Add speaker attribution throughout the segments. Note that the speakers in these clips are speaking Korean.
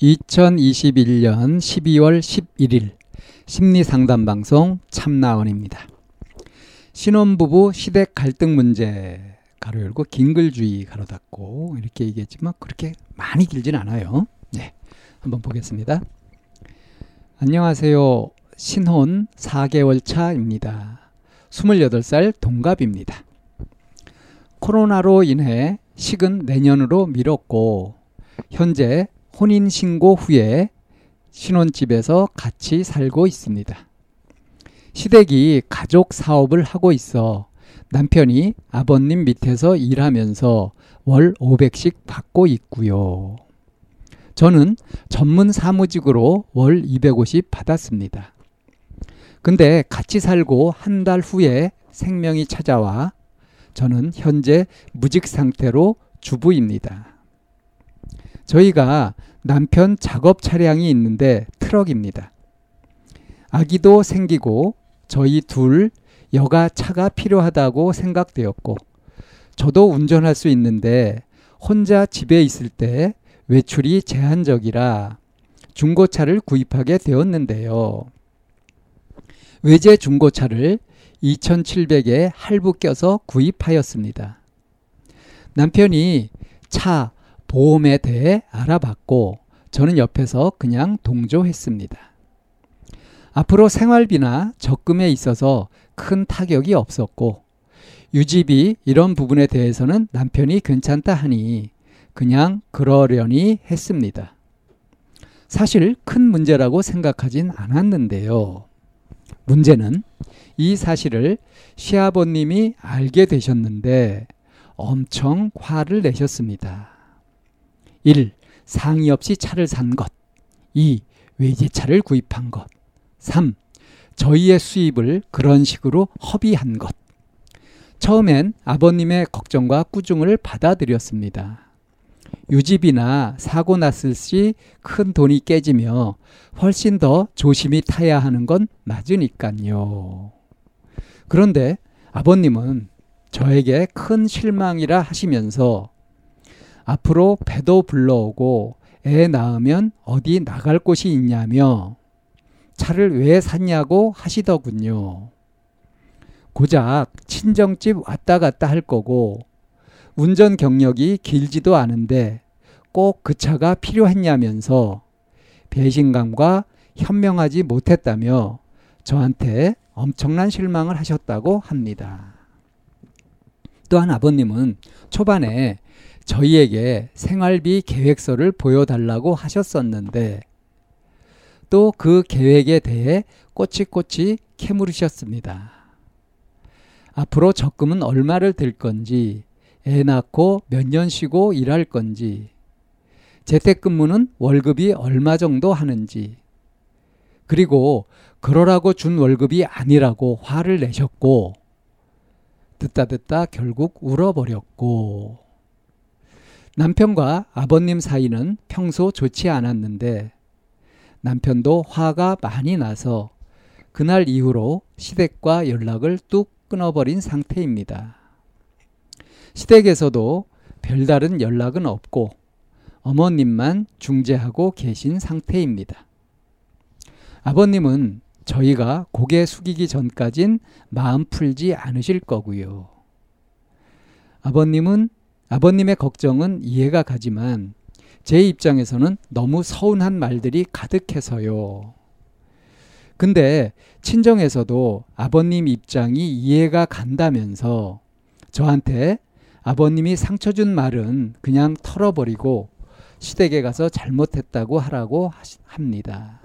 Speaker 1: 2021년 12월 11일 심리 상담 방송 참나원입니다. 신혼부부 시댁 갈등 문제 가로 열고 긴 글주의 가로 닫고 이렇게 얘기했지만 그렇게 많이 길진 않아요. 네. 한번 보겠습니다. 안녕하세요. 신혼 4개월 차입니다. 28살 동갑입니다. 코로나로 인해 식은 내년으로 미뤘고 현재 혼인 신고 후에 신혼집에서 같이 살고 있습니다. 시댁이 가족 사업을 하고 있어 남편이 아버님 밑에서 일하면서 월 500씩 받고 있고요. 저는 전문 사무직으로 월 250 받았습니다. 근데 같이 살고 한 달 후에 생명이 찾아와 저는 현재 무직 상태로 주부입니다. 저희가 남편 작업 차량이 있는데 트럭입니다. 아기도 생기고 저희 둘 여가 차가 필요하다고 생각되었고 저도 운전할 수 있는데 혼자 집에 있을 때 외출이 제한적이라 중고차를 구입하게 되었는데요. 외제 중고차를 2,700에 할부 껴서 구입하였습니다. 남편이 차 보험에 대해 알아봤고 저는 옆에서 그냥 동조했습니다. 앞으로 생활비나 적금에 있어서 큰 타격이 없었고 유지비 이런 부분에 대해서는 남편이 괜찮다 하니 그냥 그러려니 했습니다. 사실 큰 문제라고 생각하진 않았는데요. 문제는 이 사실을 시아버님이 알게 되셨는데 엄청 화를 내셨습니다. 1. 상의 없이 차를 산 것. 2. 외제차를 구입한 것. 3. 저희의 수입을 그런 식으로 허비한 것. 처음엔 아버님의 걱정과 꾸중을 받아들였습니다. 유지비나 사고 났을 시 큰 돈이 깨지며 훨씬 더 조심히 타야 하는 건 맞으니까요. 그런데 아버님은 저에게 큰 실망이라 하시면서 앞으로 배도 불러오고 애 낳으면 어디 나갈 곳이 있냐며 차를 왜 샀냐고 하시더군요. 고작 친정집 왔다 갔다 할 거고 운전 경력이 길지도 않은데 꼭 그 차가 필요했냐면서 배신감과 현명하지 못했다며 저한테 엄청난 실망을 하셨다고 합니다. 또한 아버님은 초반에 저희에게 생활비 계획서를 보여달라고 하셨었는데 또 그 계획에 대해 꼬치꼬치 캐물으셨습니다. 앞으로 적금은 얼마를 들 건지, 애 낳고 몇 년 쉬고 일할 건지, 재택근무는 월급이 얼마 정도 하는지, 그리고 그러라고 준 월급이 아니라고 화를 내셨고, 듣다 듣다 결국 울어버렸고, 남편과 아버님 사이는 평소 좋지 않았는데 남편도 화가 많이 나서 그날 이후로 시댁과 연락을 뚝 끊어버린 상태입니다. 시댁에서도 별다른 연락은 없고 어머님만 중재하고 계신 상태입니다. 아버님은 저희가 고개 숙이기 전까진 마음 풀지 않으실 거고요. 아버님은 아버님의 걱정은 이해가 가지만 제 입장에서는 너무 서운한 말들이 가득해서요. 근데 친정에서도 아버님 입장이 이해가 간다면서 저한테 아버님이 상처 준 말은 그냥 털어버리고 시댁에 가서 잘못했다고 하라고 합니다.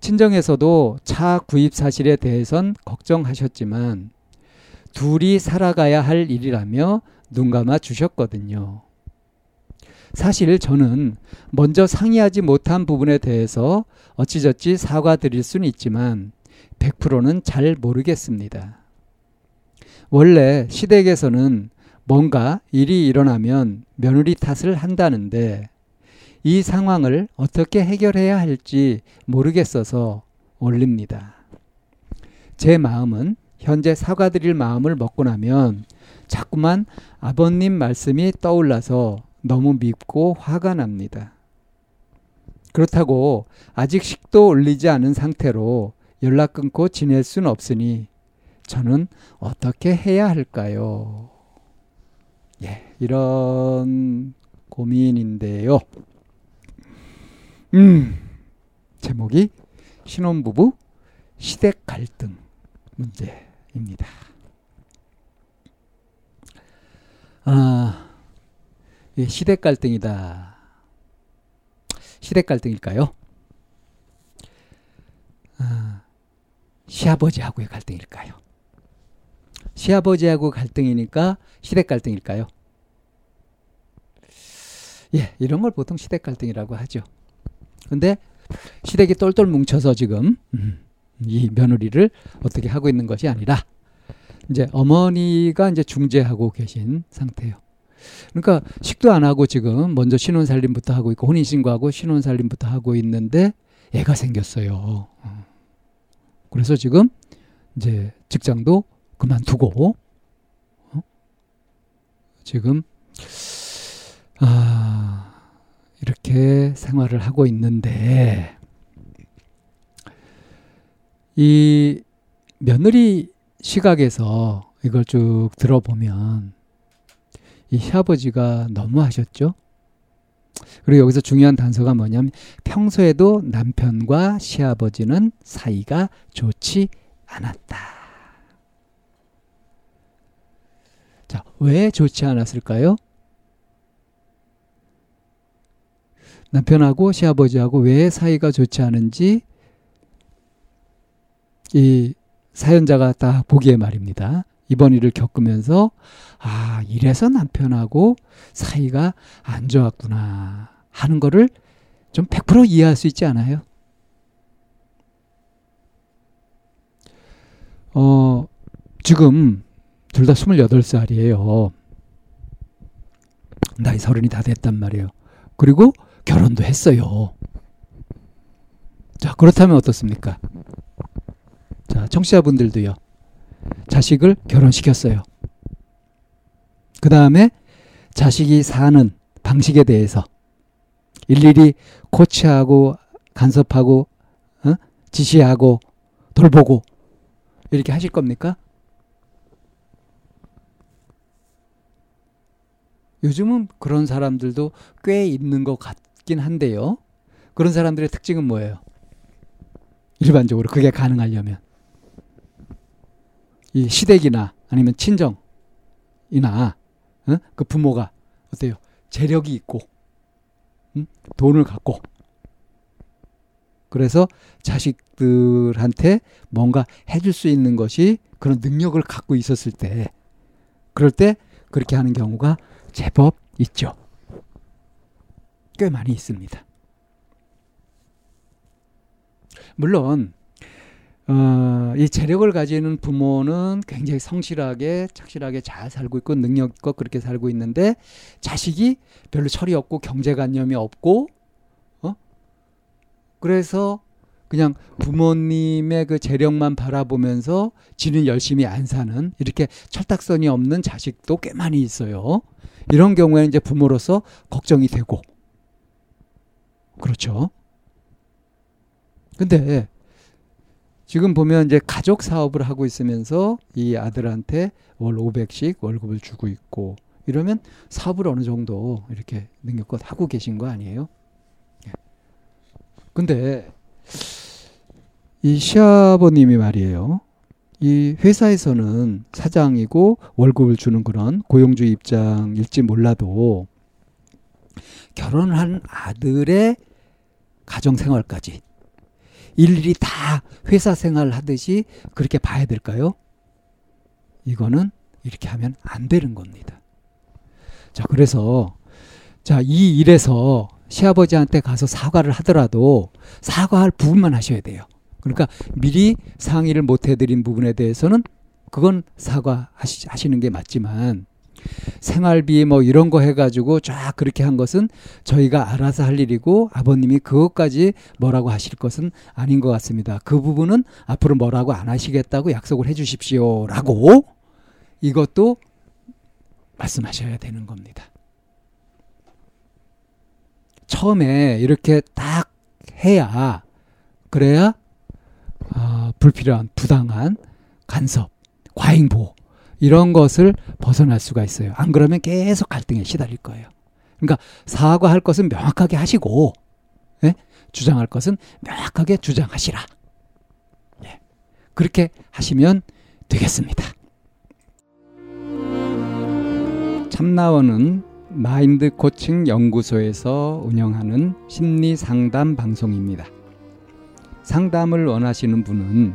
Speaker 1: 친정에서도 차 구입 사실에 대해선 걱정하셨지만 둘이 살아가야 할 일이라며 눈 감아 주셨거든요. 사실 저는 먼저 상의하지 못한 부분에 대해서 어찌저찌 사과드릴 수는 있지만 100%는 잘 모르겠습니다. 원래 시댁에서는 뭔가 일이 일어나면 며느리 탓을 한다는데 이 상황을 어떻게 해결해야 할지 모르겠어서 올립니다. 제 마음은 현재 사과드릴 마음을 먹고 나면 자꾸만 아버님 말씀이 떠올라서 너무 밉고 화가 납니다. 그렇다고 아직 식도 올리지 않은 상태로 연락 끊고 지낼 수는 없으니 저는 어떻게 해야 할까요? 예, 이런 고민인데요. 음, 제목이 신혼부부 시댁 갈등 문제 입니다. 아, 예, 시댁 갈등이다. 시댁 갈등일까요? 아, 시아버지하고의 갈등일까요? 시아버지하고 갈등이니까 시댁 갈등일까요? 예, 이런 걸 보통 시댁 갈등이라고 하죠. 근데 시댁이 똘똘 뭉쳐서 지금 음, 이 며느리를 어떻게 하고 있는 것이 아니라 이제 어머니가 이제 중재하고 계신 상태예요. 그러니까 식도 안 하고 지금 먼저 신혼 살림부터 하고 있고 혼인 신고하고 신혼 살림부터 하고 있는데 애가 생겼어요. 어. 그래서 지금 이제 직장도 그만두고 어? 지금 아 이렇게 생활을 하고 있는데 이 며느리 시각에서 이걸 쭉 들어보면 이 시아버지가 너무 하셨죠. 그리고 여기서 중요한 단서가 뭐냐면 평소에도 남편과 시아버지는 사이가 좋지 않았다. 자, 왜 좋지 않았을까요? 남편하고 시아버지하고 왜 사이가 좋지 않은지 이 사연자가 딱 보기에 말입니다. 이번 일을 겪으면서 아 이래서 남편하고 사이가 안 좋았구나 하는 거를 좀 100% 이해할 수 있지 않아요? 어 지금 둘 다 28살이에요. 나이 서른이 다 됐단 말이에요. 그리고 결혼도 했어요. 자, 그렇다면 어떻습니까? 자, 청취자분들도요. 자식을 결혼시켰어요. 그 다음에 자식이 사는 방식에 대해서 일일이 코치하고 간섭하고 어? 지시하고 돌보고 이렇게 하실 겁니까? 요즘은 그런 사람들도 꽤 있는 것 같긴 한데요. 그런 사람들의 특징은 뭐예요? 일반적으로 그게 가능하려면 이 시댁이나 아니면 친정이나 어? 그 부모가 어때요? 재력이 있고 응? 돈을 갖고 그래서 자식들한테 뭔가 해줄 수 있는 것이 그런 능력을 갖고 있었을 때 그럴 때 그렇게 하는 경우가 제법 있죠. 꽤 많이 있습니다. 물론 어, 이 재력을 가지는 부모는 굉장히 성실하게 착실하게 잘 살고 있고 능력있고 그렇게 살고 있는데 자식이 별로 철이 없고 경제관념이 없고 어? 그래서 그냥 부모님의 그 재력만 바라보면서 지는 열심히 안 사는 이렇게 철딱선이 없는 자식도 꽤 많이 있어요. 이런 경우에는 이제 부모로서 걱정이 되고 그렇죠. 근데 지금 보면 이제 가족 사업을 하고 있으면서 이 아들한테 월 500씩 월급을 주고 있고 이러면 사업을 어느 정도 이렇게 능력껏 하고 계신 거 아니에요? 예. 근데 이 시아버님이 말이에요. 이 회사에서는 사장이고 월급을 주는 그런 고용주의 입장일지 몰라도 결혼한 아들의 가정 생활까지 일일이 다 회사 생활 하듯이 그렇게 봐야 될까요? 이거는 이렇게 하면 안 되는 겁니다. 자, 그래서 자, 이 일에서 시아버지한테 가서 사과를 하더라도 사과할 부분만 하셔야 돼요. 그러니까 미리 상의를 못 해드린 부분에 대해서는 그건 사과하시는 게 맞지만 생활비 뭐 이런 거 해가지고 쫙 그렇게 한 것은 저희가 알아서 할 일이고 아버님이 그것까지 뭐라고 하실 것은 아닌 것 같습니다. 그 부분은 앞으로 뭐라고 안 하시겠다고 약속을 해 주십시오 라고 이것도 말씀하셔야 되는 겁니다. 처음에 이렇게 딱 해야 그래야 어, 불필요한 부당한 간섭, 과잉 보 이런 것을 벗어날 수가 있어요. 안 그러면 계속 갈등에 시달릴 거예요. 그러니까 사과할 것은 명확하게 하시고 예? 주장할 것은 명확하게 주장하시라. 예. 그렇게 하시면 되겠습니다. 참나원은 마인드 코칭 연구소에서 운영하는 심리 상담 방송입니다. 상담을 원하시는 분은